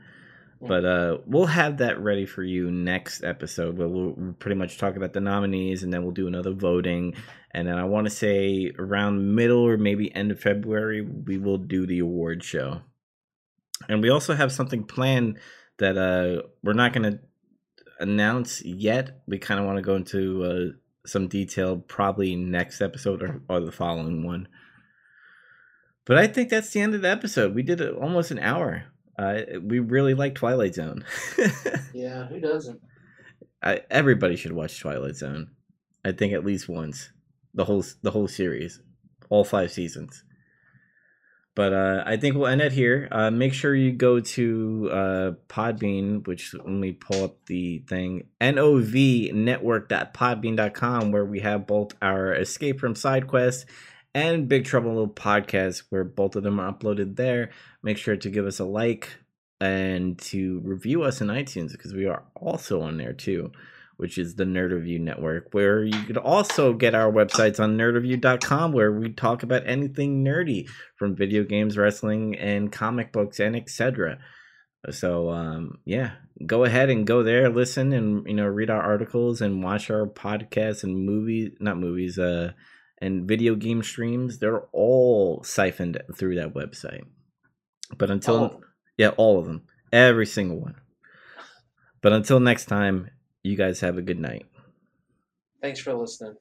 But uh, we'll have that ready for you next episode where we'll, we'll pretty much talk about the nominees and then we'll do another voting. And then I want to say around middle or maybe end of February, we will do the award show. And we also have something planned that uh, we're not going to announce yet. We kind of want to go into uh, some detail probably next episode or, or the following one. But I think that's the end of the episode. We did almost an hour. Uh, we really like Twilight Zone. [laughs] yeah, who doesn't? I, everybody should watch Twilight Zone. I think at least once. The whole the whole series, all five seasons. But uh, I think we'll end it here. Uh, make sure you go to uh, Podbean, which let me pull up the thing, novnetwork.podbean.com, where we have both our Escape from Side Quest and Big Trouble Little Podcast, where both of them are uploaded there. Make sure to give us a like and to review us in iTunes because we are also on there too which is the Nerd Review Network, where you could also get our websites on nerdreview.com, where we talk about anything nerdy from video games, wrestling, and comic books, and etc. So um, yeah, go ahead and go there, listen, and you know read our articles and watch our podcasts and movies, not movies, uh, and video game streams. They're all siphoned through that website. But until oh. yeah, all of them, every single one. But until next time, you guys have a good night. Thanks for listening.